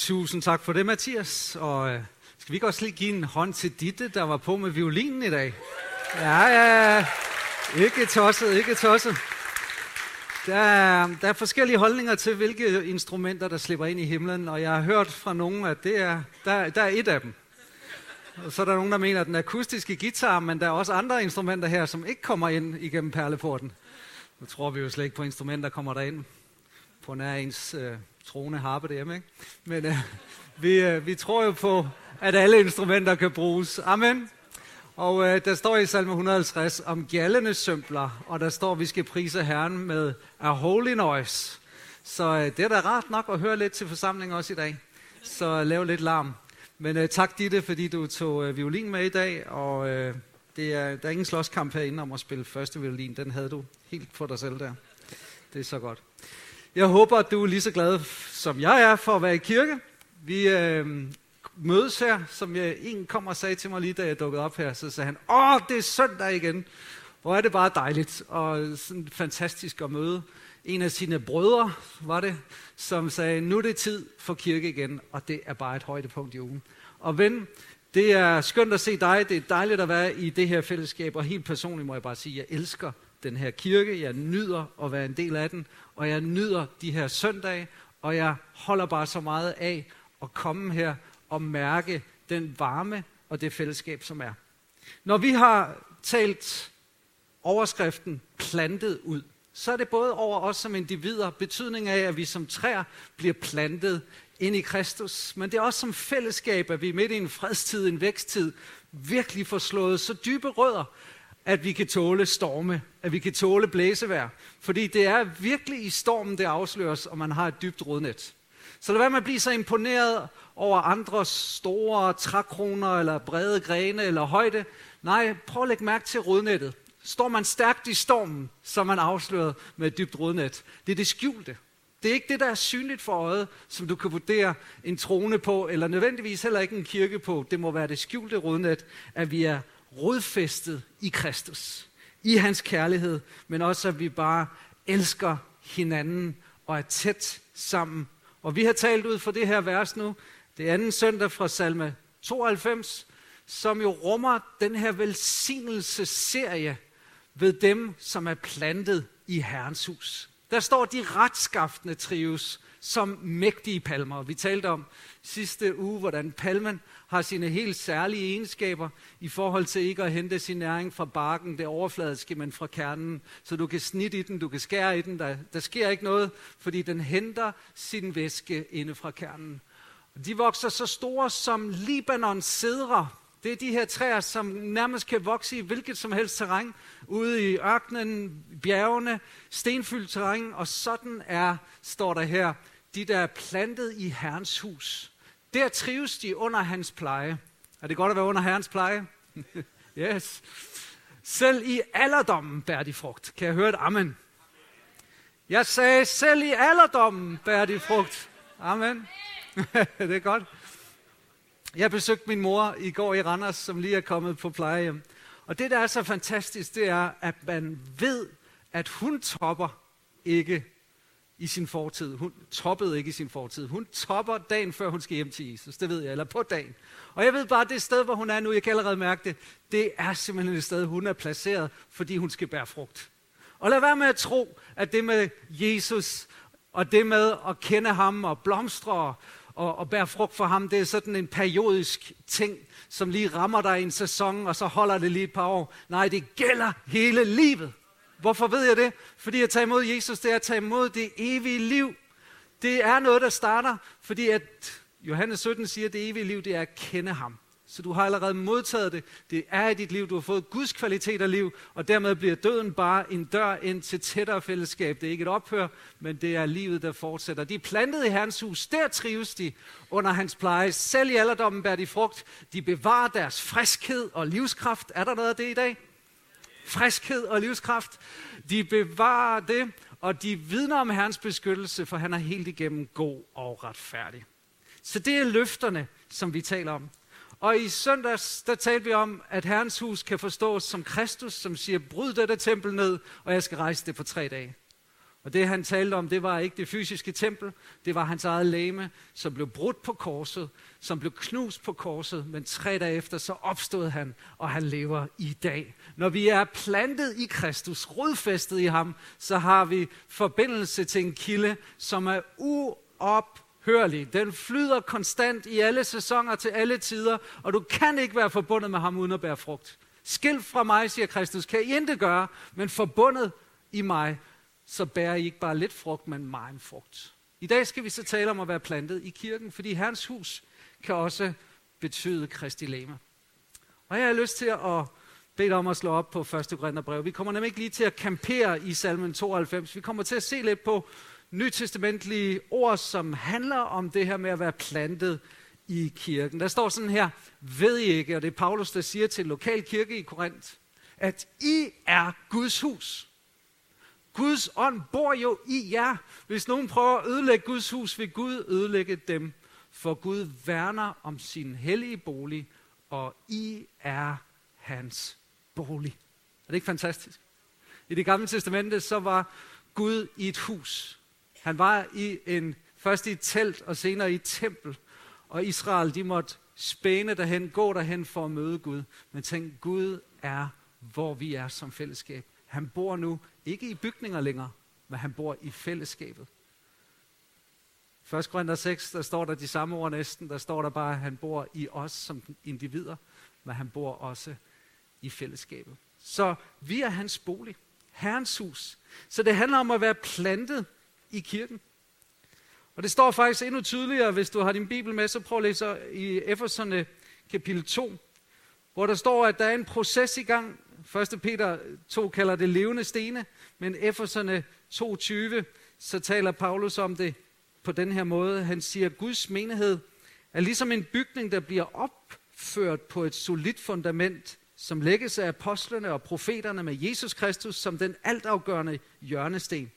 Tusind tak for det, Mathias. Og øh, skal vi ikke også lige give en hånd til Ditte, der var på med violinen i dag? Ja, ja, ja. Ikke tosset, ikke tosset. Der er, der er forskellige holdninger til, hvilke instrumenter, der slipper ind i himlen, og jeg har hørt fra nogen, at det er, der, der er et af dem. Og så er der nogen, der mener, at den akustiske guitar, men der er også andre instrumenter her, som ikke kommer ind igennem perleporten. Nu tror vi jo slet ikke på instrumenter, der kommer derind. På nær ens øh, troende harpe derhjemme, ikke? Men øh, vi, øh, vi tror jo på, at alle instrumenter kan bruges. Amen. Og øh, der står i salme 150 om gjaldende sømpler, og der står, at vi skal prise Herren med a holy noise. Så øh, det er da rart nok at høre lidt til forsamlingen også i dag. Så øh, lav lidt larm. Men øh, tak Ditte, fordi du tog øh, violin med i dag, og øh, det er, der er ingen slåskamp herinde om at spille første violin. Den havde du helt for dig selv der. Det er så godt. Jeg håber, at du er lige så glad, som jeg er, for at være i kirke. Vi øh, mødes her, som jeg, en kom og sagde til mig lige, da jeg dukkede op her. Så sagde han, åh, det er søndag igen. Hvor er det bare dejligt og sådan fantastisk at møde en af sine brødre, var det, som sagde, nu er det tid for kirke igen, og det er bare et højdepunkt i ugen. Og ven, det er skønt at se dig, det er dejligt at være i det her fællesskab, og helt personligt må jeg bare sige, at jeg elsker den her kirke, jeg nyder at være en del af den, og jeg nyder de her søndage, og jeg holder bare så meget af at komme her og mærke den varme og det fællesskab, som er. Når vi har talt overskriften plantet ud, så er det både over os som individer, betydning af, at vi som træer bliver plantet ind i Kristus, men det er også som fællesskab, at vi midt i en fredstid, en væksttid, virkelig får slået så dybe rødder, at vi kan tåle storme, at vi kan tåle blæsevejr. Fordi det er virkelig i stormen, det afsløres, om man har et dybt rodnet. Så lad være med at blive så imponeret over andres store trækroner, eller brede grene, eller højde. Nej, prøv at lægge mærke til rodnettet. Står man stærkt i stormen, så er man afsløret med et dybt rodnet. Det er det skjulte. Det er ikke det, der er synligt for øjet, som du kan vurdere en trone på, eller nødvendigvis heller ikke en kirke på. Det må være det skjulte rodnet, at vi er rodfæstet i Kristus, i hans kærlighed, men også at vi bare elsker hinanden og er tæt sammen. Og vi har talt ud for det her vers nu, det er anden søndag fra salme 92, som jo rummer den her velsignelsesserie ved dem, som er plantet i Herrens hus. Der står de retskaftende trives som mægtige palmer. Vi talte om sidste uge, hvordan palmen har sine helt særlige egenskaber i forhold til ikke at hente sin næring fra barken, det overfladiske, men fra kernen. Så du kan snitte i den, du kan skære i den, der, der sker ikke noget, fordi den henter sin væske inde fra kernen. De vokser så store som Libanons cedre. Det er de her træer, som nærmest kan vokse i hvilket som helst terræn. Ude i ørkenen, bjergene, stenfyldt terræn. Og sådan er, står der her, de der er plantet i Herrens hus. Der trives de under hans pleje. Er det godt at være under Herrens pleje? yes. Selv i alderdommen bærer de frugt. Kan jeg høre et amen? Jeg sagde, selv i alderdommen bærer de frugt. Amen. det er godt. Jeg besøgte min mor i går i Randers, som lige er kommet på plejehjem. Og det, der er så fantastisk, det er, at man ved, at hun topper ikke i sin fortid. Hun toppede ikke i sin fortid. Hun topper dagen før hun skal hjem til Jesus. Det ved jeg, eller på dagen. Og jeg ved bare, at det sted, hvor hun er nu, jeg kan allerede mærke det, det er simpelthen et sted, hun er placeret, fordi hun skal bære frugt. Og lad være med at tro, at det med Jesus, og det med at kende ham og blomstre og, og bære frugt for ham, det er sådan en periodisk ting, som lige rammer dig i en sæson, og så holder det lige et par år. Nej, det gælder hele livet. Hvorfor ved jeg det? Fordi at tage imod Jesus, det er at tage imod det evige liv. Det er noget, der starter, fordi at Johannes 17 siger, at det evige liv, det er at kende ham. Så du har allerede modtaget det. Det er i dit liv. Du har fået Guds kvalitet af liv, og dermed bliver døden bare en dør ind til tættere fællesskab. Det er ikke et ophør, men det er livet, der fortsætter. De er plantet i Herrens hus. Der trives de under hans pleje. Selv i alderdommen bærer de frugt. De bevarer deres friskhed og livskraft. Er der noget af det i dag? Friskhed og livskraft. De bevarer det, og de vidner om Herrens beskyttelse, for han er helt igennem god og retfærdig. Så det er løfterne, som vi taler om. Og i søndags, der talte vi om, at Herrens hus kan forstås som Kristus, som siger, bryd dette tempel ned, og jeg skal rejse det på tre dage. Og det han talte om, det var ikke det fysiske tempel, det var hans eget læme, som blev brudt på korset, som blev knust på korset, men tre dage efter så opstod han, og han lever i dag. Når vi er plantet i Kristus, rodfæstet i ham, så har vi forbindelse til en kilde, som er uop uophørlig. Den flyder konstant i alle sæsoner til alle tider, og du kan ikke være forbundet med ham uden at bære frugt. Skilt fra mig, siger Kristus, kan I intet gøre, men forbundet i mig, så bærer I ikke bare lidt frugt, men meget frugt. I dag skal vi så tale om at være plantet i kirken, fordi Herrens hus kan også betyde Kristi læme. Og jeg har lyst til at bede dig om at slå op på 1. Korintherbrev. Vi kommer nemlig ikke lige til at kampere i salmen 92. Vi kommer til at se lidt på nytestamentlige ord, som handler om det her med at være plantet i kirken. Der står sådan her, ved I ikke, og det er Paulus, der siger til lokal kirke i Korinth, at I er Guds hus. Guds ånd bor jo i jer. Hvis nogen prøver at ødelægge Guds hus, vil Gud ødelægge dem. For Gud værner om sin hellige bolig, og I er hans bolig. Er det ikke fantastisk? I det gamle testamente, så var Gud i et hus. Han var i en, først i et telt, og senere i et tempel. Og Israel, de måtte spæne derhen, gå derhen for at møde Gud. Men tænk, Gud er, hvor vi er som fællesskab. Han bor nu ikke i bygninger længere, men han bor i fællesskabet. 1. Korinther 6, der står der de samme ord næsten. Der står der bare, at han bor i os som individer, men han bor også i fællesskabet. Så vi er hans bolig, Herrens hus. Så det handler om at være plantet i kirken. Og det står faktisk endnu tydeligere, hvis du har din bibel med, så prøv at læse i Efeserne kapitel 2, hvor der står, at der er en proces i gang. 1. Peter 2 kalder det levende stene, men Efeserne 2.20, så taler Paulus om det på den her måde. Han siger, at Guds menighed er ligesom en bygning, der bliver opført på et solidt fundament, som lægges af apostlene og profeterne med Jesus Kristus som den altafgørende hjørnesten.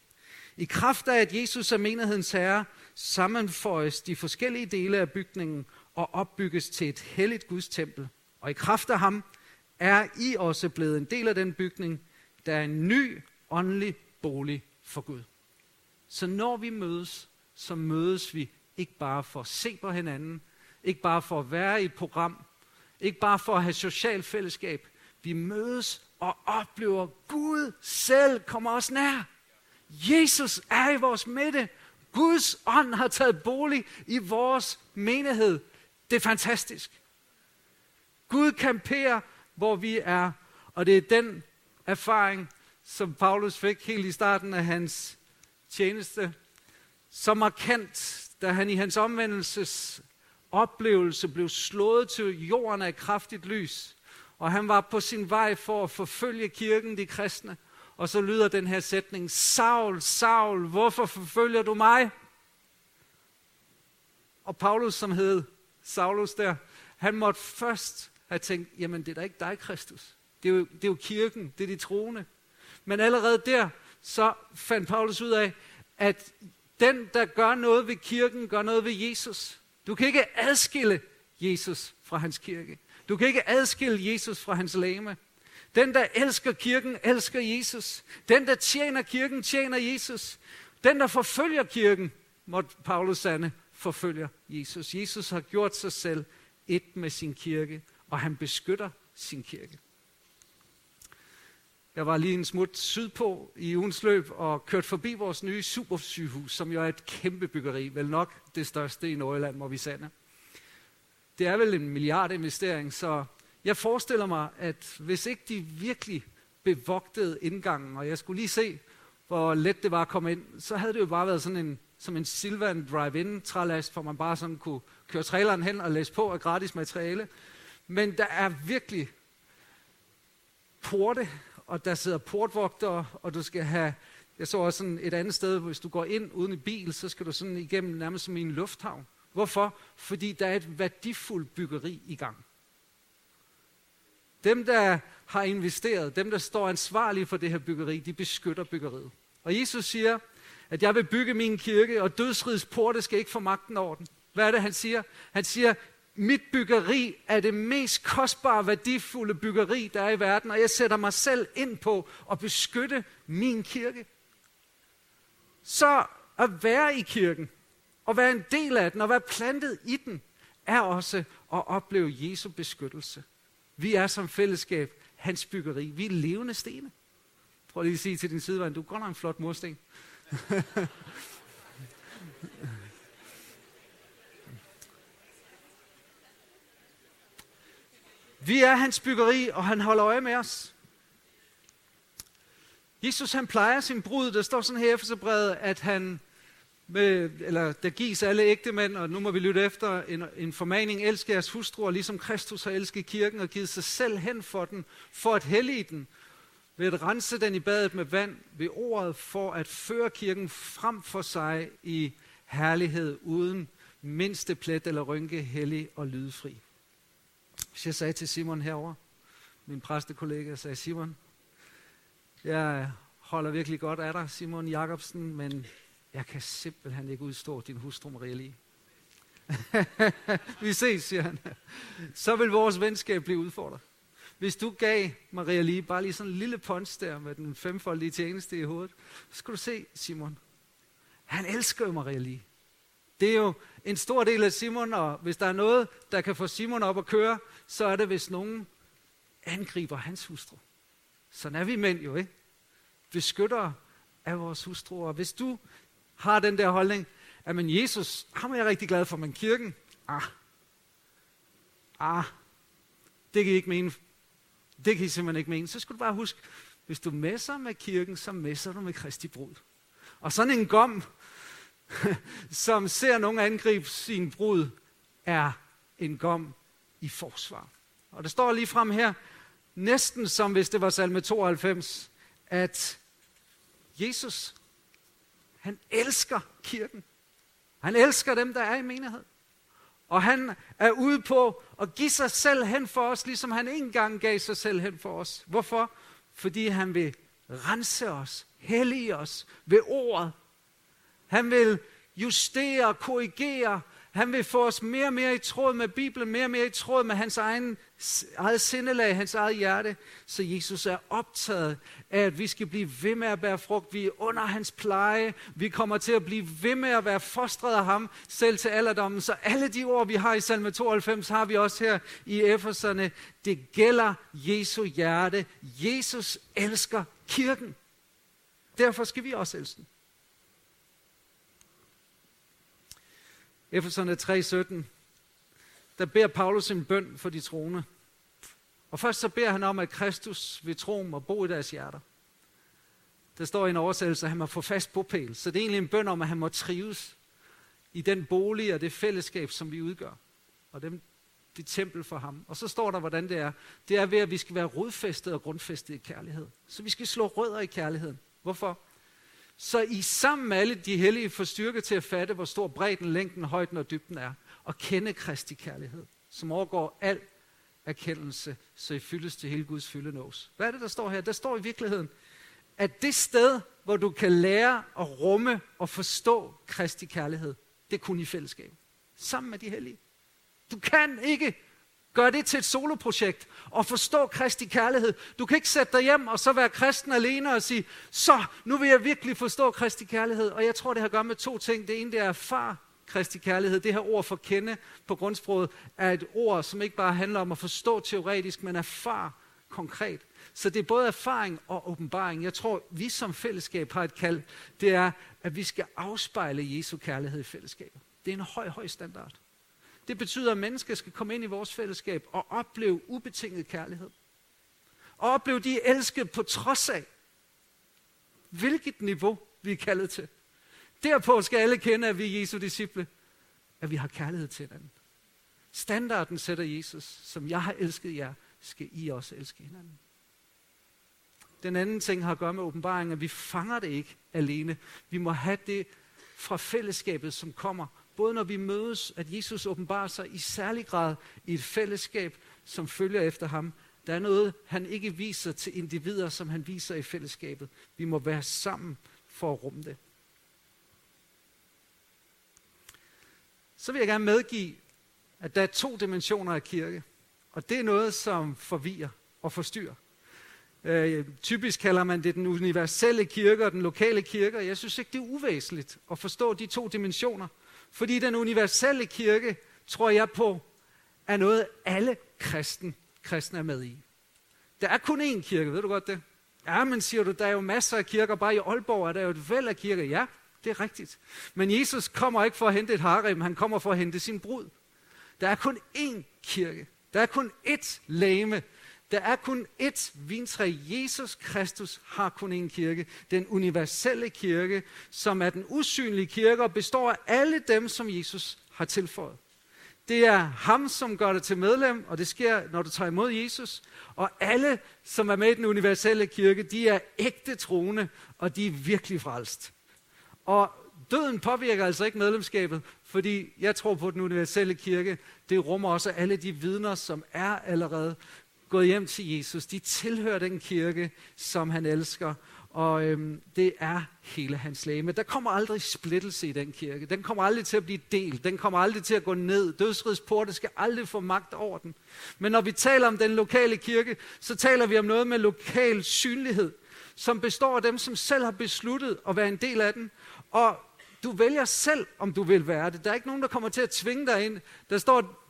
I kraft af, at Jesus er menighedens herre, sammenføjes de forskellige dele af bygningen og opbygges til et helligt Guds tempel. Og i kraft af ham er I også blevet en del af den bygning, der er en ny åndelig bolig for Gud. Så når vi mødes, så mødes vi ikke bare for at se på hinanden, ikke bare for at være i et program, ikke bare for at have social fællesskab. Vi mødes og oplever, Gud selv kommer os nær. Jesus er i vores midte. Guds ånd har taget bolig i vores menighed. Det er fantastisk. Gud kamperer, hvor vi er. Og det er den erfaring, som Paulus fik helt i starten af hans tjeneste. Så markant, da han i hans omvendelses oplevelse blev slået til jorden af kraftigt lys. Og han var på sin vej for at forfølge kirken, de kristne. Og så lyder den her sætning, Saul, Saul, hvorfor forfølger du mig? Og Paulus, som hed Saulus der, han måtte først have tænkt, jamen det er da ikke dig, Kristus. Det er jo, det er jo kirken, det er de troende. Men allerede der, så fandt Paulus ud af, at den, der gør noget ved kirken, gør noget ved Jesus. Du kan ikke adskille Jesus fra hans kirke. Du kan ikke adskille Jesus fra hans lame. Den, der elsker kirken, elsker Jesus. Den, der tjener kirken, tjener Jesus. Den, der forfølger kirken, måtte Paulus sande, forfølger Jesus. Jesus har gjort sig selv et med sin kirke, og han beskytter sin kirke. Jeg var lige en smut sydpå i ugens løb og kørte forbi vores nye supersygehus, som jo er et kæmpe byggeri, vel nok det største i Nordjylland, hvor vi sande. Det er vel en milliardinvestering, så jeg forestiller mig, at hvis ikke de virkelig bevogtede indgangen, og jeg skulle lige se, hvor let det var at komme ind, så havde det jo bare været sådan en, som en Silvan drive-in trælast, hvor man bare sådan kunne køre traileren hen og læse på af gratis materiale. Men der er virkelig porte og der sidder portvogtere, og du skal have, jeg så også sådan et andet sted, hvis du går ind uden i bil, så skal du sådan igennem nærmest som i en lufthavn. Hvorfor? Fordi der er et værdifuldt byggeri i gang. Dem, der har investeret, dem, der står ansvarlige for det her byggeri, de beskytter byggeriet. Og Jesus siger, at jeg vil bygge min kirke, og dødsrigets porte skal ikke få magten over den. Hvad er det, han siger? Han siger, mit byggeri er det mest kostbare, værdifulde byggeri, der er i verden, og jeg sætter mig selv ind på at beskytte min kirke. Så at være i kirken, og være en del af den, og være plantet i den, er også at opleve Jesu beskyttelse. Vi er som fællesskab hans byggeri. Vi er levende stene. Prøv lige at sige til din sidevand, du er godt nok en flot mursten. Vi er hans byggeri, og han holder øje med os. Jesus han plejer sin brud, der står sådan her i Efeserbrevet, at han med, eller der gives alle ægte mænd, og nu må vi lytte efter en, en formaning, elsk jeres hustruer, ligesom Kristus har elsket kirken og givet sig selv hen for den, for at hellige den, ved at rense den i badet med vand, ved ordet, for at føre kirken frem for sig i herlighed, uden mindste plet eller rynke, hellig og lydfri. Hvis jeg sagde til Simon herover, min præstekollega, sagde Simon, jeg holder virkelig godt af dig, Simon Jakobsen, men jeg kan simpelthen ikke udstå din hustru Maria lige. Vi ses, siger han. Så vil vores venskab blive udfordret. Hvis du gav Maria Lee bare lige sådan en lille punch der med den femfoldige tjeneste i hovedet, så skulle du se Simon. Han elsker jo Maria Lee. Det er jo en stor del af Simon, og hvis der er noget, der kan få Simon op at køre, så er det, hvis nogen angriber hans hustru. Sådan er vi mænd jo, ikke? Beskytter af vores hustruer. Hvis du har den der holdning, at men Jesus, ham er jeg rigtig glad for, men kirken, ah, ah, det kan I ikke mene. Det kan I simpelthen ikke mene. Så skal du bare huske, hvis du messer med kirken, så messer du med Kristi brud. Og sådan en gom, som ser nogen angribe sin brud, er en gom i forsvar. Og det står lige frem her, næsten som hvis det var salme 92, at Jesus han elsker kirken. Han elsker dem, der er i menighed. Og han er ude på at give sig selv hen for os, ligesom han engang gav sig selv hen for os. Hvorfor? Fordi han vil rense os, hellige os ved ordet. Han vil justere, korrigere, han vil få os mere og mere i tråd med Bibelen, mere og mere i tråd med hans egen, eget sindelag, hans eget hjerte. Så Jesus er optaget af, at vi skal blive ved med at bære frugt. Vi er under hans pleje. Vi kommer til at blive ved med at være fostret af ham, selv til alderdommen. Så alle de ord, vi har i salme 92, har vi også her i Efeserne. Det gælder Jesu hjerte. Jesus elsker kirken. Derfor skal vi også elske den. Efeserne 3:17, der beder Paulus en bøn for de troende. Og først så beder han om, at Kristus vil tro og bo i deres hjerter. Der står i en oversættelse, at han må få fast bopæl. Så det er egentlig en bøn om, at han må trives i den bolig og det fællesskab, som vi udgør. Og dem, det tempel for ham. Og så står der, hvordan det er. Det er ved, at vi skal være rodfæstet og grundfæstet i kærlighed. Så vi skal slå rødder i kærligheden. Hvorfor? Så I sammen med alle de hellige får styrke til at fatte, hvor stor bredden, længden, højden og dybden er, og kende Kristi kærlighed, som overgår al erkendelse, så I fyldes til hele Guds fylde nås. Hvad er det, der står her? Der står i virkeligheden, at det sted, hvor du kan lære at rumme og forstå Kristi kærlighed, det er kun i fællesskab. Sammen med de hellige. Du kan ikke Gør det til et soloprojekt og forstå Kristi kærlighed. Du kan ikke sætte dig hjem og så være kristen alene og sige, så nu vil jeg virkelig forstå Kristi kærlighed. Og jeg tror, det har at gøre med to ting. Det ene det er far Kristi kærlighed. Det her ord for kende på grundsproget er et ord, som ikke bare handler om at forstå teoretisk, men erfar konkret. Så det er både erfaring og åbenbaring. Jeg tror, vi som fællesskab har et kald. Det er, at vi skal afspejle Jesu kærlighed i fællesskabet. Det er en høj, høj standard. Det betyder, at mennesker skal komme ind i vores fællesskab og opleve ubetinget kærlighed. Og opleve, de er elsket på trods af, hvilket niveau vi er kaldet til. Derpå skal alle kende, at vi er Jesu disciple, at vi har kærlighed til hinanden. Standarden sætter Jesus, som jeg har elsket jer, skal I også elske hinanden. Den anden ting har at gøre med åbenbaringen, at vi fanger det ikke alene. Vi må have det fra fællesskabet, som kommer både når vi mødes, at Jesus åbenbarer sig i særlig grad i et fællesskab, som følger efter ham. Der er noget, han ikke viser til individer, som han viser i fællesskabet. Vi må være sammen for at rumme det. Så vil jeg gerne medgive, at der er to dimensioner af kirke. Og det er noget, som forvirrer og forstyrrer. Øh, typisk kalder man det den universelle kirke og den lokale kirke, og jeg synes ikke, det er uvæsentligt at forstå de to dimensioner. Fordi den universelle kirke, tror jeg på, er noget, alle kristen, kristne er med i. Der er kun én kirke, ved du godt det? Ja, men siger du, der er jo masser af kirker, bare i Aalborg er der jo et væld af kirker. Ja, det er rigtigt. Men Jesus kommer ikke for at hente et harem, han kommer for at hente sin brud. Der er kun én kirke. Der er kun ét lame. Der er kun ét vintræ. Jesus Kristus har kun én kirke. Den universelle kirke, som er den usynlige kirke og består af alle dem, som Jesus har tilføjet. Det er ham, som gør dig til medlem, og det sker, når du tager imod Jesus. Og alle, som er med i den universelle kirke, de er ægte troende, og de er virkelig frelst. Og døden påvirker altså ikke medlemskabet, fordi jeg tror på den universelle kirke. Det rummer også alle de vidner, som er allerede gået hjem til Jesus. De tilhører den kirke, som han elsker. Og øhm, det er hele hans læge. Men der kommer aldrig splittelse i den kirke. Den kommer aldrig til at blive delt. Den kommer aldrig til at gå ned. Dødsridsporte skal aldrig få magt over den. Men når vi taler om den lokale kirke, så taler vi om noget med lokal synlighed, som består af dem, som selv har besluttet at være en del af den. Og du vælger selv, om du vil være det. Der er ikke nogen, der kommer til at tvinge dig ind. Der står,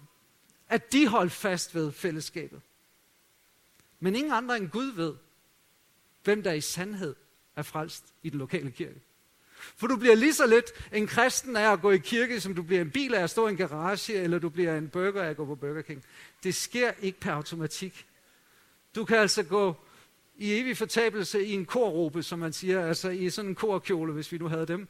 at de holder fast ved fællesskabet. Men ingen andre end Gud ved, hvem der i sandhed er frelst i den lokale kirke. For du bliver lige så lidt en kristen af at gå i kirke, som du bliver en bil af at stå i en garage, eller du bliver en burger af at gå på Burger King. Det sker ikke per automatik. Du kan altså gå i evig fortabelse i en korrobe, som man siger, altså i sådan en korkjole, hvis vi nu havde dem.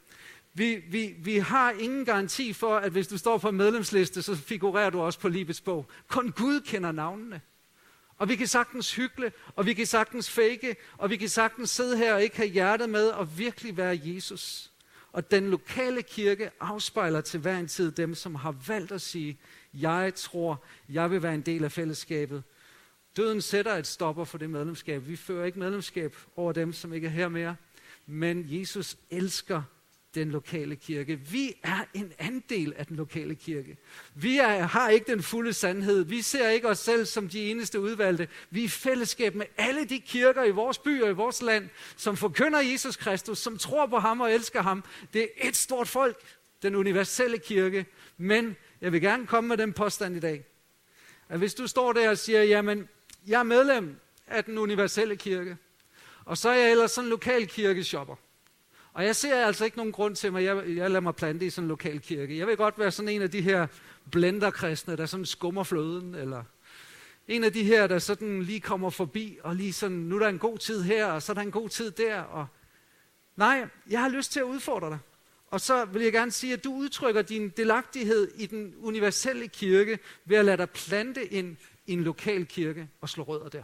Vi, vi, vi har ingen garanti for, at hvis du står på en medlemsliste, så figurerer du også på livets bog. Kun Gud kender navnene. Og vi kan sagtens hykle, og vi kan sagtens fake, og vi kan sagtens sidde her og ikke have hjertet med og virkelig være Jesus. Og den lokale kirke afspejler til hver en tid dem, som har valgt at sige, jeg tror, jeg vil være en del af fællesskabet. Døden sætter et stopper for det medlemskab. Vi fører ikke medlemskab over dem, som ikke er her mere. Men Jesus elsker den lokale kirke. Vi er en andel af den lokale kirke. Vi er, har ikke den fulde sandhed. Vi ser ikke os selv som de eneste udvalgte. Vi er i fællesskab med alle de kirker i vores by og i vores land, som forkynder Jesus Kristus, som tror på ham og elsker ham. Det er et stort folk, den universelle kirke. Men jeg vil gerne komme med den påstand i dag, at hvis du står der og siger, jamen, jeg er medlem af den universelle kirke, og så er jeg ellers sådan en lokal kirkeshopper, og jeg ser altså ikke nogen grund til, at jeg, jeg lader mig plante i sådan en lokal kirke. Jeg vil godt være sådan en af de her blenderkristne, der sådan skummer fløden, eller en af de her, der sådan lige kommer forbi, og lige sådan, nu er der en god tid her, og så er der en god tid der. Og... Nej, jeg har lyst til at udfordre dig. Og så vil jeg gerne sige, at du udtrykker din delagtighed i den universelle kirke ved at lade dig plante ind i en lokal kirke og slå rødder der.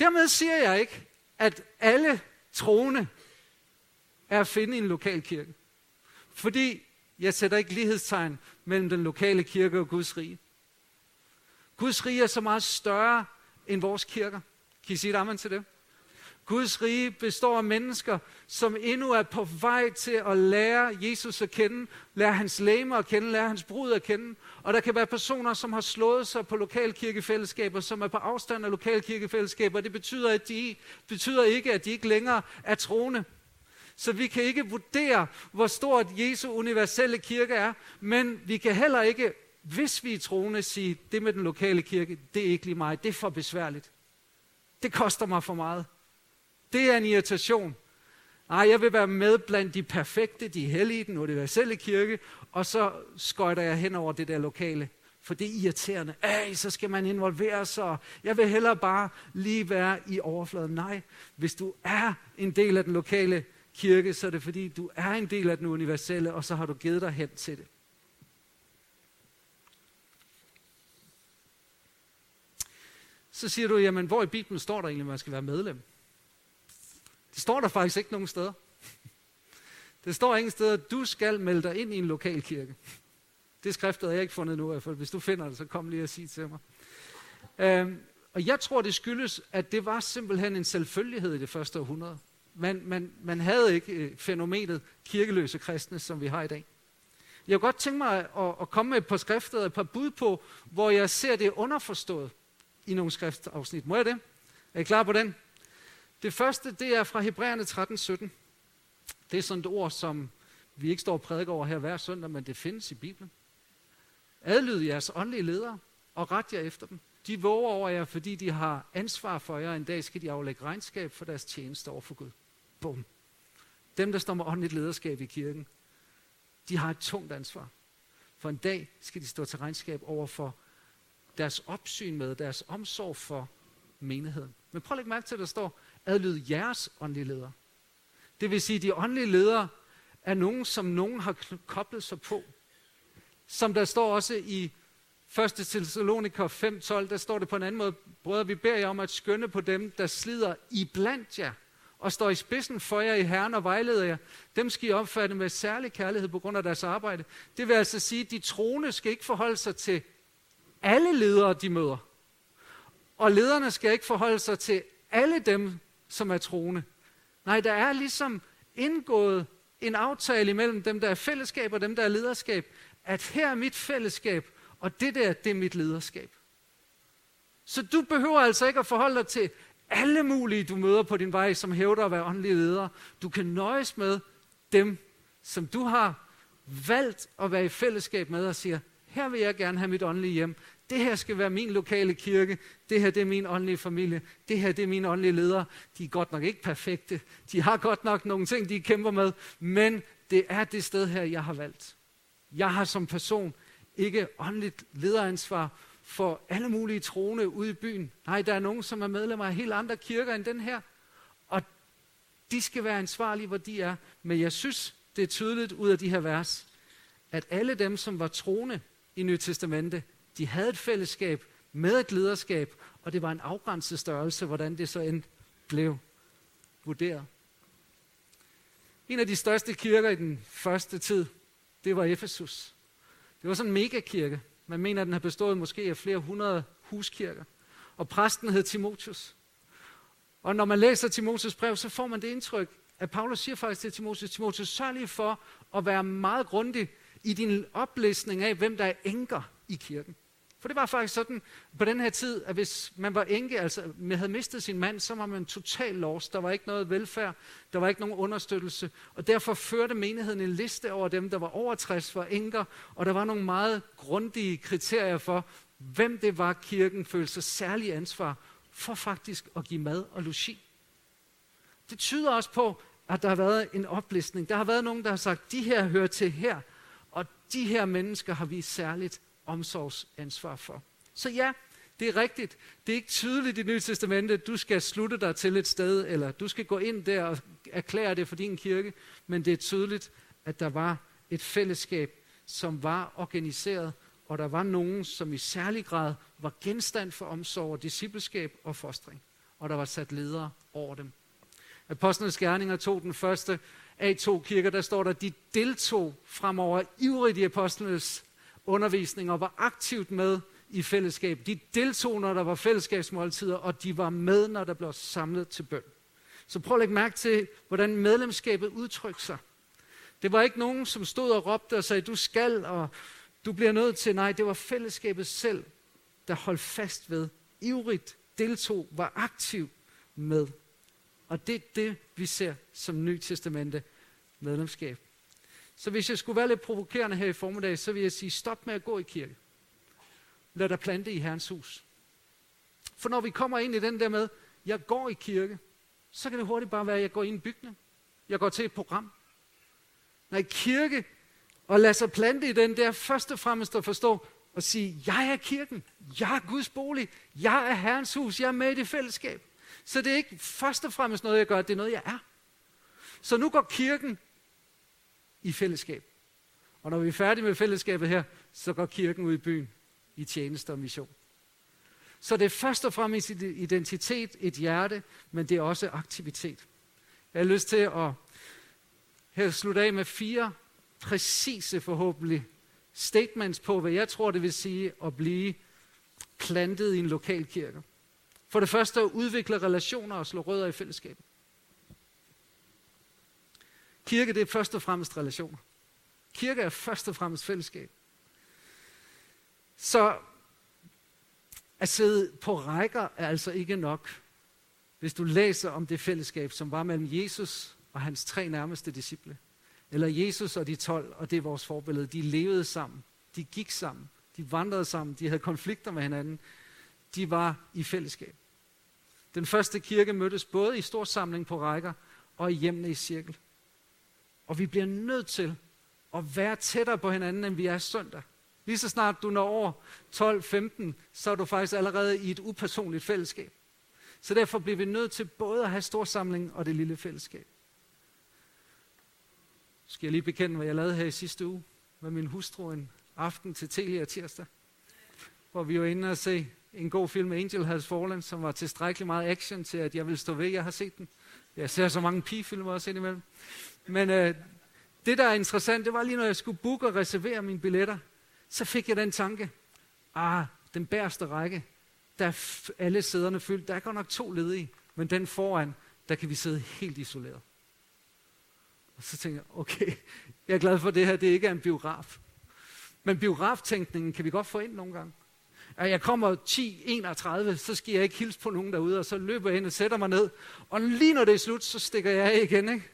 Dermed siger jeg ikke, at alle troende er at finde i en lokal kirke. Fordi jeg sætter ikke lighedstegn mellem den lokale kirke og Guds rige. Guds rige er så meget større end vores kirker. Kan I sige et amen til det? Guds rige består af mennesker, som endnu er på vej til at lære Jesus at kende, lære hans læmer at kende, lære hans brud at kende. Og der kan være personer, som har slået sig på lokalkirkefællesskaber, som er på afstand af lokalkirkefællesskaber. Det betyder, at de, betyder ikke, at de ikke længere er troende. Så vi kan ikke vurdere, hvor stort Jesu universelle kirke er, men vi kan heller ikke, hvis vi er troende, sige, det med den lokale kirke, det er ikke lige mig, det er for besværligt. Det koster mig for meget. Det er en irritation. Nej, jeg vil være med blandt de perfekte, de hellige, den universelle kirke, og så skøjter jeg hen over det der lokale. For det er irriterende. Ej, så skal man involvere sig. Jeg vil hellere bare lige være i overfladen. Nej, hvis du er en del af den lokale kirke, så er det fordi, du er en del af den universelle, og så har du givet dig hen til det. Så siger du, jamen hvor i Bibelen står der egentlig, at man skal være medlem? Det står der faktisk ikke nogen steder. Det står ingen steder, at du skal melde dig ind i en lokal kirke. Det skriftet har jeg ikke fundet nu, for hvis du finder det, så kom lige og sig til mig. Øhm, og jeg tror, det skyldes, at det var simpelthen en selvfølgelighed i det første århundrede. Man, man, man havde ikke øh, fænomenet kirkeløse kristne, som vi har i dag. Jeg kunne godt tænke mig at, at komme med et par skrifter, et par bud på, hvor jeg ser det underforstået i nogle skriftafsnit. Må jeg det? Er I klar på den? Det første, det er fra Hebræerne 13, 17. Det er sådan et ord, som vi ikke står og prædiker over her hver søndag, men det findes i Bibelen. Adlyd jeres åndelige ledere, og ret jer efter dem. De våger over jer, fordi de har ansvar for jer. En dag skal de aflægge regnskab for deres tjeneste over for Gud. Bum. Dem, der står med åndeligt lederskab i kirken, de har et tungt ansvar. For en dag skal de stå til regnskab over for deres opsyn med, deres omsorg for menigheden. Men prøv at lægge mærke til, at der står, adlyde jeres åndelige ledere. Det vil sige, at de åndelige ledere er nogen, som nogen har koblet sig på. Som der står også i 1. Thessaloniker 5.12, der står det på en anden måde, brødre, vi beder jer om at skønne på dem, der slider i blandt jer, og står i spidsen for jer i Herren og vejleder jer. Dem skal I opfatte med særlig kærlighed på grund af deres arbejde. Det vil altså sige, at de troende skal ikke forholde sig til alle ledere, de møder. Og lederne skal ikke forholde sig til alle dem, som er troende. Nej, der er ligesom indgået en aftale imellem dem, der er fællesskab og dem, der er lederskab, at her er mit fællesskab, og det der, det er mit lederskab. Så du behøver altså ikke at forholde dig til alle mulige, du møder på din vej, som hævder at være åndelige ledere. Du kan nøjes med dem, som du har valgt at være i fællesskab med og siger, her vil jeg gerne have mit åndelige hjem. Det her skal være min lokale kirke. Det her det er min åndelige familie. Det her det er mine åndelige ledere. De er godt nok ikke perfekte. De har godt nok nogle ting, de kæmper med. Men det er det sted her, jeg har valgt. Jeg har som person ikke åndeligt lederansvar for alle mulige troende ude i byen. Nej, der er nogen, som er medlemmer af helt andre kirker end den her. Og de skal være ansvarlige, hvor de er. Men jeg synes, det er tydeligt ud af de her vers, at alle dem, som var troende i Nye Testamente, de havde et fællesskab med et lederskab, og det var en afgrænset størrelse, hvordan det så end blev vurderet. En af de største kirker i den første tid, det var Efesus. Det var sådan en megakirke. Man mener, at den har bestået måske af flere hundrede huskirker. Og præsten hed Timotius. Og når man læser Timotius brev, så får man det indtryk, at Paulus siger faktisk til Timotius, Timotius, sørg lige for at være meget grundig i din oplæsning af, hvem der er enker i kirken. For det var faktisk sådan på den her tid, at hvis man var enke, altså man havde mistet sin mand, så var man totalt lost. Der var ikke noget velfærd, der var ikke nogen understøttelse. Og derfor førte menigheden en liste over dem, der var over 60 var enker, og der var nogle meget grundige kriterier for, hvem det var, kirken følte sig særlig ansvar for faktisk at give mad og logi. Det tyder også på, at der har været en oplistning. Der har været nogen, der har sagt, de her hører til her, og de her mennesker har vi særligt omsorgsansvar for. Så ja, det er rigtigt. Det er ikke tydeligt i Nye Testamente, at du skal slutte dig til et sted, eller du skal gå ind der og erklære det for din kirke, men det er tydeligt, at der var et fællesskab, som var organiseret, og der var nogen, som i særlig grad var genstand for omsorg, discipleskab og fostring. Og der var sat ledere over dem. Apostlenes Gerninger tog den første af to kirker, der står der, de deltog fremover ivrigt i apostlenes undervisning og var aktivt med i fællesskab. De deltog, når der var fællesskabsmåltider, og de var med, når der blev samlet til bøn. Så prøv at lægge mærke til, hvordan medlemskabet udtrykte sig. Det var ikke nogen, som stod og råbte og sagde, du skal, og du bliver nødt til. Nej, det var fællesskabet selv, der holdt fast ved, ivrigt deltog, var aktiv med. Og det er det, vi ser som Ny Testamente medlemskab. Så hvis jeg skulle være lidt provokerende her i formiddag, så vil jeg sige, stop med at gå i kirke. Lad dig plante i Herrens hus. For når vi kommer ind i den der med, jeg går i kirke, så kan det hurtigt bare være, at jeg går ind i en bygning. Jeg går til et program. Nej, kirke, og lad sig plante i den der først og fremmest at forstå og sige, jeg er kirken, jeg er Guds bolig, jeg er Herrens hus, jeg er med i det fællesskab. Så det er ikke først og fremmest noget, jeg gør, det er noget, jeg er. Så nu går kirken i fællesskab. Og når vi er færdige med fællesskabet her, så går kirken ud i byen i tjeneste og mission. Så det er først og fremmest identitet, et hjerte, men det er også aktivitet. Jeg har lyst til at her slutte af med fire præcise forhåbentlig statements på, hvad jeg tror, det vil sige at blive plantet i en lokal kirke. For det første at udvikle relationer og slå rødder i fællesskabet. Kirke, det er først og fremmest relationer. Kirke er først og fremmest fællesskab. Så at sidde på rækker er altså ikke nok hvis du læser om det fællesskab, som var mellem Jesus og hans tre nærmeste disciple. Eller Jesus og de tolv, og det er vores forbillede. De levede sammen. De gik sammen. De vandrede sammen. De havde konflikter med hinanden. De var i fællesskab. Den første kirke mødtes både i stor samling på rækker og i hjemmene i cirkel. Og vi bliver nødt til at være tættere på hinanden, end vi er søndag. Lige så snart du når over 12-15, så er du faktisk allerede i et upersonligt fællesskab. Så derfor bliver vi nødt til både at have stor samling og det lille fællesskab. Skal jeg lige bekende, hvad jeg lavede her i sidste uge med min hustru en aften til Telia tirsdag, hvor vi var inde og se en god film, Angel Has Fallen, som var tilstrækkeligt meget action til, at jeg vil stå ved, jeg har set den. Jeg ser så mange pigefilmer også indimellem. Men øh, det, der er interessant, det var lige, når jeg skulle booke og reservere mine billetter, så fik jeg den tanke, ah, den bærste række, der er alle sæderne fyldt. Der er godt nok to ledige, men den foran, der kan vi sidde helt isoleret. Og så tænker jeg, okay, jeg er glad for, det her det ikke er en biograf. Men biograftænkningen kan vi godt få ind nogle gange. At jeg kommer 10.31, så skal jeg ikke hilse på nogen derude, og så løber jeg ind og sætter mig ned. Og lige når det er slut, så stikker jeg af igen. Ikke?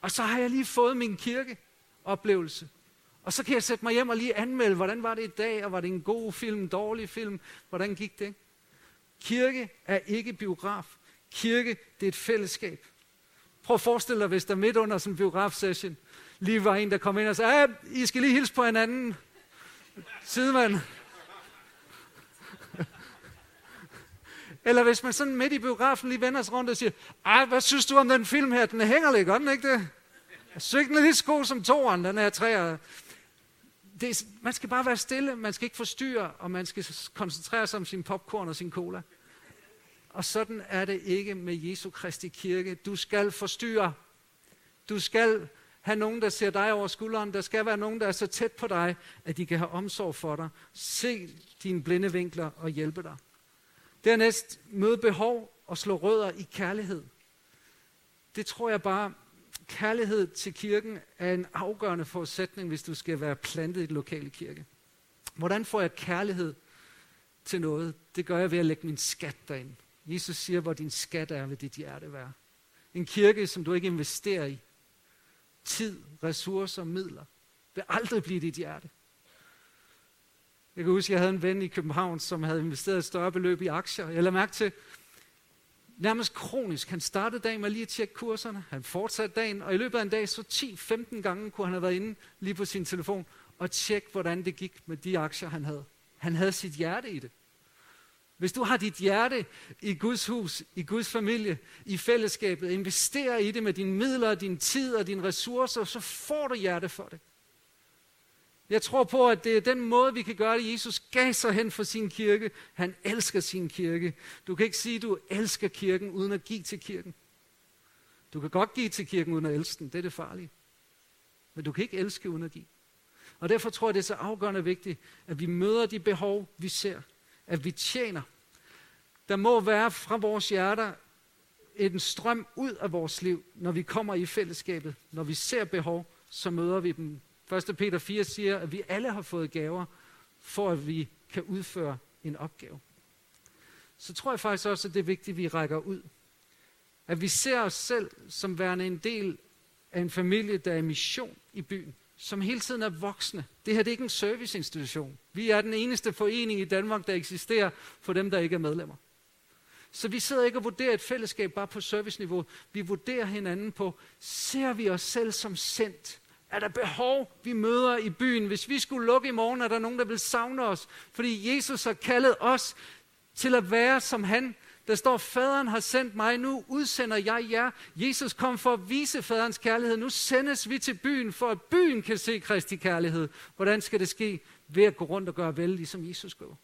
Og så har jeg lige fået min kirkeoplevelse. Og så kan jeg sætte mig hjem og lige anmelde, hvordan var det i dag, og var det en god film, en dårlig film, hvordan gik det? Kirke er ikke biograf. Kirke, det er et fællesskab. Prøv at forestille dig, hvis der midt under sådan en biograf-session, lige var en, der kom ind og sagde, I skal lige hilse på hinanden. Sidemand. Eller hvis man sådan midt i biografen lige vender sig rundt og siger, ej, hvad synes du om den film her? Den hænger lidt godt, ikke det? Jeg synes ikke, den er lige så god som toeren, den her træer. Det er, man skal bare være stille, man skal ikke forstyrre, og man skal koncentrere sig om sin popcorn og sin cola. Og sådan er det ikke med Jesu Kristi kirke. Du skal forstyrre. Du skal have nogen, der ser dig over skulderen. Der skal være nogen, der er så tæt på dig, at de kan have omsorg for dig. Se dine blinde vinkler og hjælpe dig. Dernæst møde behov og slå rødder i kærlighed. Det tror jeg bare, kærlighed til kirken er en afgørende forudsætning, hvis du skal være plantet i den lokale kirke. Hvordan får jeg kærlighed til noget? Det gør jeg ved at lægge min skat derind. Jesus siger, hvor din skat er, vil dit hjerte være. En kirke, som du ikke investerer i. Tid, ressourcer, midler. Vil aldrig blive dit hjerte. Jeg kan huske, at jeg havde en ven i København, som havde investeret et større beløb i aktier. Jeg lader mærke til, nærmest kronisk. Han startede dagen med lige at tjekke kurserne. Han fortsatte dagen, og i løbet af en dag, så 10-15 gange kunne han have været inde lige på sin telefon og tjekke, hvordan det gik med de aktier, han havde. Han havde sit hjerte i det. Hvis du har dit hjerte i Guds hus, i Guds familie, i fællesskabet, investerer i det med dine midler, din tid og dine ressourcer, så får du hjerte for det. Jeg tror på, at det er den måde, vi kan gøre det. Jesus gav sig hen for sin kirke. Han elsker sin kirke. Du kan ikke sige, at du elsker kirken, uden at give til kirken. Du kan godt give til kirken, uden at elske den. Det er det farlige. Men du kan ikke elske, uden at give. Og derfor tror jeg, det er så afgørende vigtigt, at vi møder de behov, vi ser at vi tjener. Der må være fra vores hjerter en strøm ud af vores liv, når vi kommer i fællesskabet. Når vi ser behov, så møder vi dem. 1. Peter 4 siger, at vi alle har fået gaver, for at vi kan udføre en opgave. Så tror jeg faktisk også, at det er vigtigt, at vi rækker ud. At vi ser os selv som værende en del af en familie, der er i mission i byen som hele tiden er voksne. Det her det er ikke en serviceinstitution. Vi er den eneste forening i Danmark, der eksisterer for dem, der ikke er medlemmer. Så vi sidder ikke og vurderer et fællesskab bare på serviceniveau. Vi vurderer hinanden på, ser vi os selv som sendt? Er der behov, vi møder i byen? Hvis vi skulle lukke i morgen, er der nogen, der vil savne os. Fordi Jesus har kaldet os til at være som han, der står, faderen har sendt mig, nu udsender jeg jer. Jesus kom for at vise faderens kærlighed. Nu sendes vi til byen, for at byen kan se Kristi kærlighed. Hvordan skal det ske? Ved at gå rundt og gøre vel, ligesom Jesus gjorde.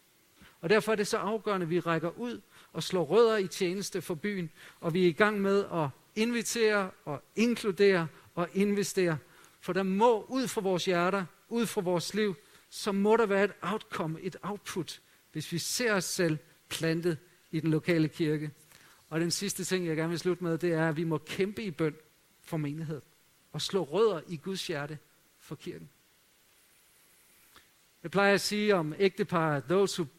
Og derfor er det så afgørende, at vi rækker ud og slår rødder i tjeneste for byen. Og vi er i gang med at invitere og inkludere og investere. For der må ud fra vores hjerter, ud fra vores liv, så må der være et outcome, et output, hvis vi ser os selv plantet i den lokale kirke. Og den sidste ting, jeg gerne vil slutte med, det er, at vi må kæmpe i bøn for menighed. Og slå rødder i Guds hjerte for kirken. Jeg plejer at sige om ægtepar, those who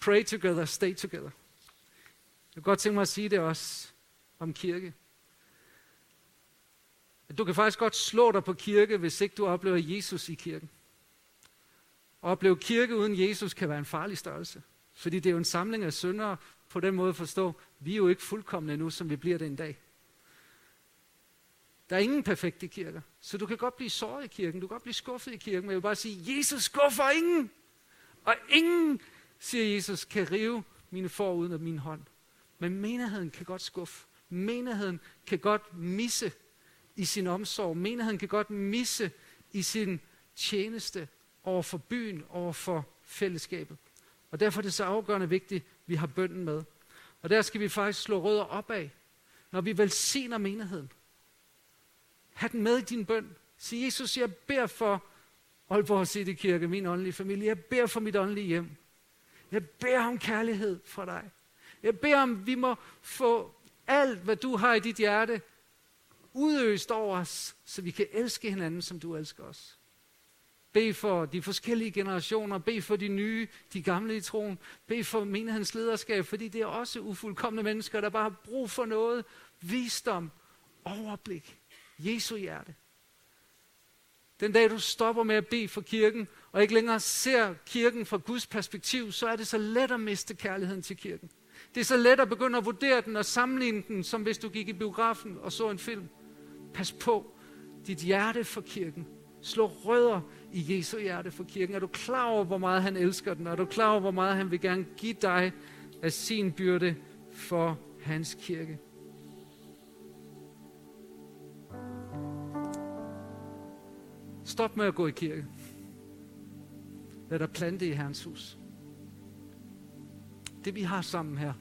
pray together, stay together. Jeg kan godt tænke mig at sige det også. om kirke. Du kan faktisk godt slå dig på kirke, hvis ikke du oplever Jesus i kirken. At opleve kirke uden Jesus kan være en farlig størrelse. Fordi det er jo en samling af syndere på den måde at forstå, vi er jo ikke fuldkommende nu, som vi bliver det en dag. Der er ingen perfekte kirker. Så du kan godt blive såret i kirken, du kan godt blive skuffet i kirken, men jeg vil bare sige, Jesus skuffer ingen. Og ingen, siger Jesus, kan rive mine for uden af min hånd. Men menigheden kan godt skuffe. Menigheden kan godt misse i sin omsorg. Menigheden kan godt misse i sin tjeneste over for byen, over for fællesskabet. Og derfor er det så afgørende vigtigt, at vi har bønden med. Og der skal vi faktisk slå rødder opad, når vi velsigner menigheden. Ha' den med i din bøn. Sig, Jesus, jeg beder for Aalborg City Kirke, min åndelige familie. Jeg beder for mit åndelige hjem. Jeg beder om kærlighed fra dig. Jeg beder om, vi må få alt, hvad du har i dit hjerte, udøst over os, så vi kan elske hinanden, som du elsker os. Bed for de forskellige generationer, bed for de nye, de gamle i troen, bed for menighedens lederskab, fordi det er også ufuldkommende mennesker, der bare har brug for noget, visdom, overblik, Jesu hjerte. Den dag du stopper med at bede for kirken, og ikke længere ser kirken fra Guds perspektiv, så er det så let at miste kærligheden til kirken. Det er så let at begynde at vurdere den og sammenligne den, som hvis du gik i biografen og så en film. Pas på dit hjerte for kirken. Slå rødder i Jesu hjerte for kirken. Er du klar over, hvor meget han elsker den? Er du klar over, hvor meget han vil gerne give dig af sin byrde for hans kirke? Stop med at gå i kirke. Lad dig plante i Herrens hus. Det vi har sammen her,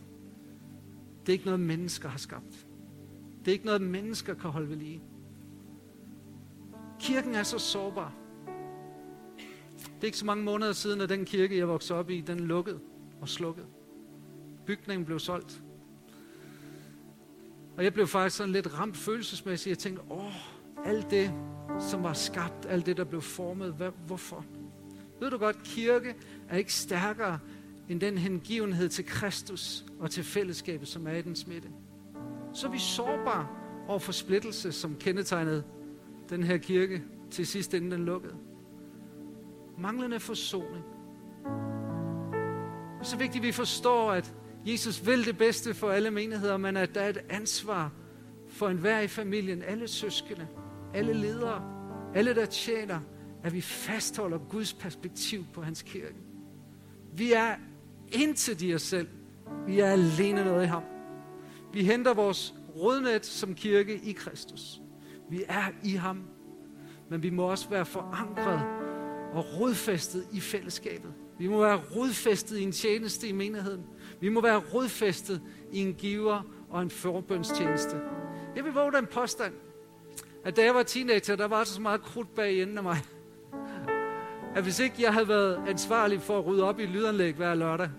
det er ikke noget, mennesker har skabt. Det er ikke noget, mennesker kan holde ved lige. Kirken er så sårbar. Det er ikke så mange måneder siden, at den kirke, jeg voksede op i, den lukkede og slukkede. Bygningen blev solgt. Og jeg blev faktisk sådan lidt ramt følelsesmæssigt. Jeg tænkte, åh, alt det, som var skabt, alt det, der blev formet, hvad, hvorfor? Ved du godt, kirke er ikke stærkere end den hengivenhed til Kristus og til fællesskabet, som er i den smitte. Så er vi sårbare over for splittelse, som kendetegnede den her kirke til sidst, inden den lukkede. Manglende forsoning. Det er så vigtigt, at vi forstår, at Jesus vil det bedste for alle menigheder, men at der er et ansvar for enhver i familien, alle søskende, alle ledere, alle der tjener, at vi fastholder Guds perspektiv på hans kirke. Vi er intet i os selv. Vi er alene noget i ham. Vi henter vores rodnet som kirke i Kristus. Vi er i ham. Men vi må også være forankret og rodfæstet i fællesskabet. Vi må være rodfæstet i en tjeneste i menigheden. Vi må være rodfæstet i en giver og en forbønstjeneste. Jeg vil våge den påstand, at da jeg var teenager, der var så meget krudt bag enden af mig. At hvis ikke jeg havde været ansvarlig for at rydde op i lydanlæg hver lørdag,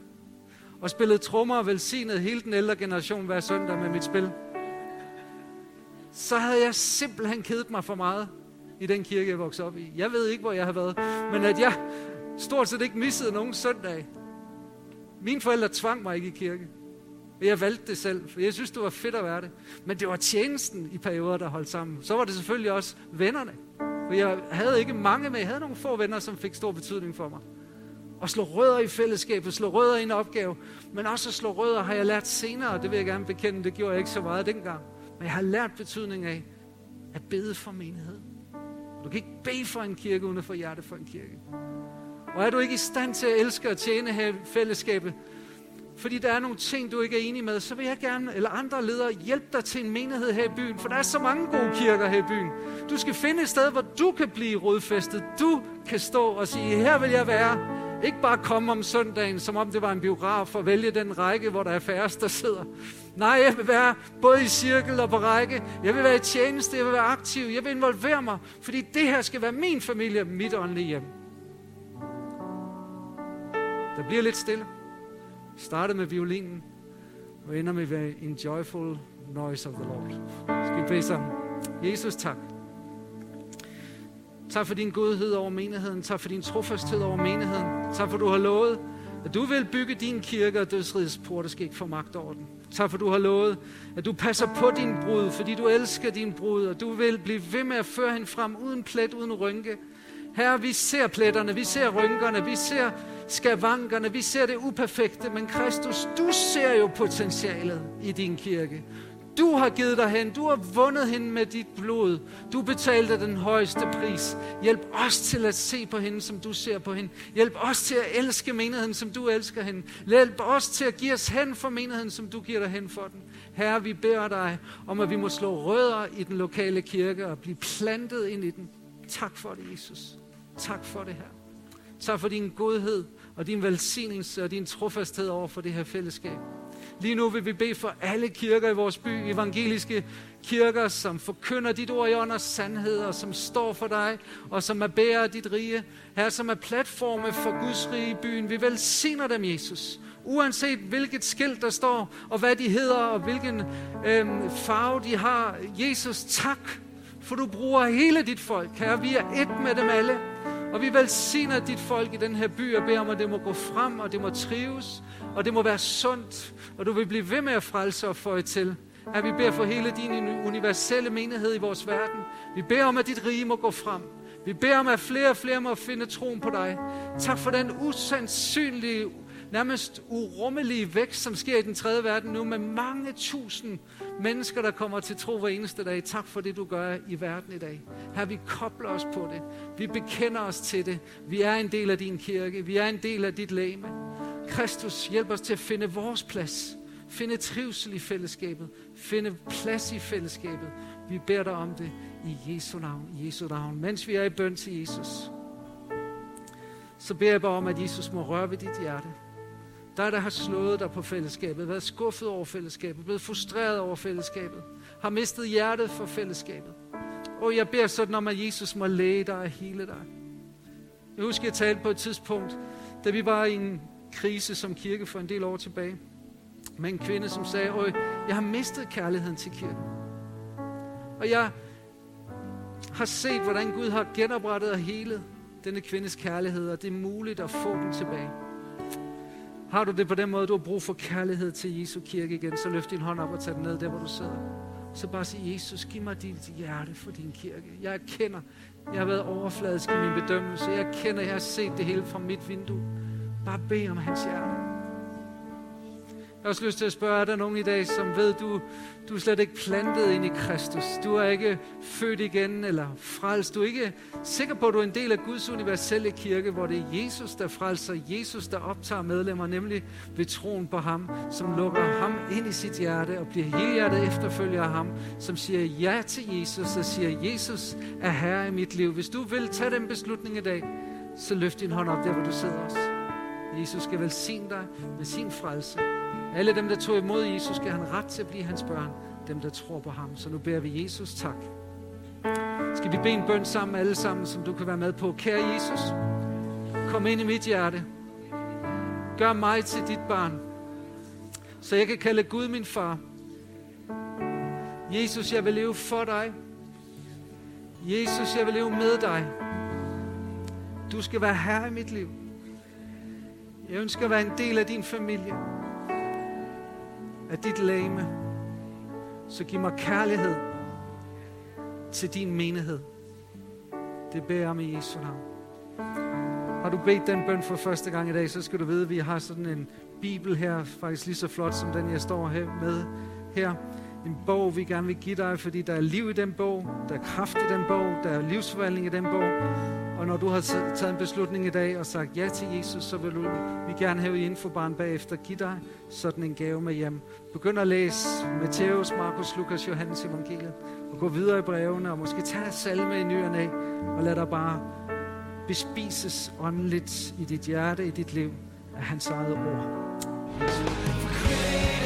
og spillede trommer og velsignede hele den ældre generation hver søndag med mit spil, så havde jeg simpelthen kedet mig for meget i den kirke, jeg voksede op i. Jeg ved ikke, hvor jeg har været, men at jeg stort set ikke missede nogen søndag. Mine forældre tvang mig ikke i kirke. Jeg valgte det selv, for jeg synes, det var fedt at være det. Men det var tjenesten i perioder, der holdt sammen. Så var det selvfølgelig også vennerne. For jeg havde ikke mange med. Jeg havde nogle få venner, som fik stor betydning for mig at slå rødder i fællesskabet, slå rødder i en opgave. Men også at slå rødder har jeg lært senere, det vil jeg gerne bekende, det gjorde jeg ikke så meget dengang. Men jeg har lært betydning af at bede for menighed. Du kan ikke bede for en kirke, uden at få hjerte for en kirke. Og er du ikke i stand til at elske og tjene her i fællesskabet, fordi der er nogle ting, du ikke er enig med, så vil jeg gerne, eller andre ledere, hjælpe dig til en menighed her i byen. For der er så mange gode kirker her i byen. Du skal finde et sted, hvor du kan blive rodfæstet. Du kan stå og sige, her vil jeg være. Ikke bare komme om søndagen, som om det var en biograf, og vælge den række, hvor der er færrest, der sidder. Nej, jeg vil være både i cirkel og på række. Jeg vil være i tjeneste, jeg vil være aktiv, jeg vil involvere mig. Fordi det her skal være min familie, mit åndelige hjem. Der bliver lidt stille. Startede med violinen, og ender med en joyful noise of the Lord. Skal vi bede sammen? Jesus, tak. Tak for din godhed over menigheden. Tak for din trofasthed over menigheden. Tak for, du har lovet, At du vil bygge din kirke, og dødsrigets porte skal ikke få magt over den. Tak for, du har lovet, at du passer på din brud, fordi du elsker din brud, og du vil blive ved med at føre hende frem uden plet, uden rynke. Herre, vi ser pletterne, vi ser rynkerne, vi ser skavankerne, vi ser det uperfekte, men Kristus, du ser jo potentialet i din kirke. Du har givet dig hen. Du har vundet hende med dit blod. Du betalte den højeste pris. Hjælp os til at se på hende, som du ser på hende. Hjælp os til at elske menigheden, som du elsker hende. Hjælp os til at give os hen for menigheden, som du giver dig hen for den. Herre, vi beder dig om, at vi må slå rødder i den lokale kirke og blive plantet ind i den. Tak for det, Jesus. Tak for det her. Tak for din godhed og din velsignelse og din trofasthed over for det her fællesskab. Lige nu vil vi bede for alle kirker i vores by, evangeliske kirker, som forkynder dit ord i ånders sandhed, og som står for dig, og som er bærer af dit rige. Her som er platforme for Guds rige i byen. Vi velsigner dem, Jesus. Uanset hvilket skilt der står, og hvad de hedder, og hvilken øhm, farve de har. Jesus, tak, for du bruger hele dit folk. Herre, vi er et med dem alle. Og vi velsigner dit folk i den her by og beder om, at det må gå frem, og det må trives, og det må være sundt, og du vil blive ved med at frelse og føje til. Her vi beder for hele din universelle menighed i vores verden. Vi beder om, at dit rige må gå frem. Vi beder om, at flere og flere må finde troen på dig. Tak for den usandsynlige, nærmest urummelige vækst, som sker i den tredje verden nu, med mange tusind mennesker, der kommer til tro hver eneste dag. Tak for det, du gør i verden i dag. Her vi kobler os på det. Vi bekender os til det. Vi er en del af din kirke. Vi er en del af dit læme. Kristus, hjælp os til at finde vores plads. Finde trivsel i fællesskabet. Finde plads i fællesskabet. Vi beder dig om det i Jesu navn. I Jesu navn. Mens vi er i bøn til Jesus, så beder jeg bare om, at Jesus må røre ved dit hjerte. Der, der har slået dig på fællesskabet, været skuffet over fællesskabet, blevet frustreret over fællesskabet, har mistet hjertet for fællesskabet. Og jeg beder sådan om, at Jesus må læge dig og hele dig. Jeg husker, jeg talte på et tidspunkt, da vi var i en krise som kirke for en del år tilbage, med en kvinde, som sagde, Øj, jeg har mistet kærligheden til kirken. Og jeg har set, hvordan Gud har genoprettet og helet denne kvindes kærlighed, og det er muligt at få den tilbage. Har du det på den måde, du har brug for kærlighed til Jesu kirke igen, så løft din hånd op og tag den ned der, hvor du sidder. Så bare sig, Jesus, giv mig dit hjerte for din kirke. Jeg kender, jeg har været overfladisk i min bedømmelse. Jeg kender, jeg har set det hele fra mit vindue. Bare bed om hans hjerte. Jeg har også lyst til at spørge, er der nogen i dag, som ved, du, du er slet ikke plantet ind i Kristus. Du er ikke født igen eller frelst. Du er ikke sikker på, at du er en del af Guds universelle kirke, hvor det er Jesus, der frelser. Jesus, der optager medlemmer, nemlig ved troen på ham, som lukker ham ind i sit hjerte og bliver helhjertet efterfølger af ham, som siger ja til Jesus og siger, Jesus er herre i mit liv. Hvis du vil tage den beslutning i dag, så løft din hånd op der, hvor du sidder også. Jesus skal velsigne dig med sin frelse. Alle dem, der tog imod Jesus, skal han ret til at blive hans børn. Dem, der tror på ham. Så nu beder vi Jesus tak. Skal vi bede en bøn sammen alle sammen, som du kan være med på. Kære Jesus, kom ind i mit hjerte. Gør mig til dit barn, så jeg kan kalde Gud min far. Jesus, jeg vil leve for dig. Jesus, jeg vil leve med dig. Du skal være herre i mit liv. Jeg ønsker at være en del af din familie af dit lame. så giv mig kærlighed til din menighed. Det beder jeg om i Jesu navn. Har du bedt den bøn for første gang i dag, så skal du vide, at vi har sådan en bibel her, faktisk lige så flot som den, jeg står her med her. En bog, vi gerne vil give dig, fordi der er liv i den bog, der er kraft i den bog, der er livsforvandling i den bog. Og når du har taget en beslutning i dag og sagt ja til Jesus, så vil vi gerne have infobaren bagefter give dig sådan en gave med hjem. Begynd at læse Matthæus, Markus, Lukas, Johannes evangeliet. Og gå videre i brevene, og måske tage salme i nyerne af, og lad dig bare bespises åndeligt i dit hjerte, i dit liv, af hans eget ord. Jesus.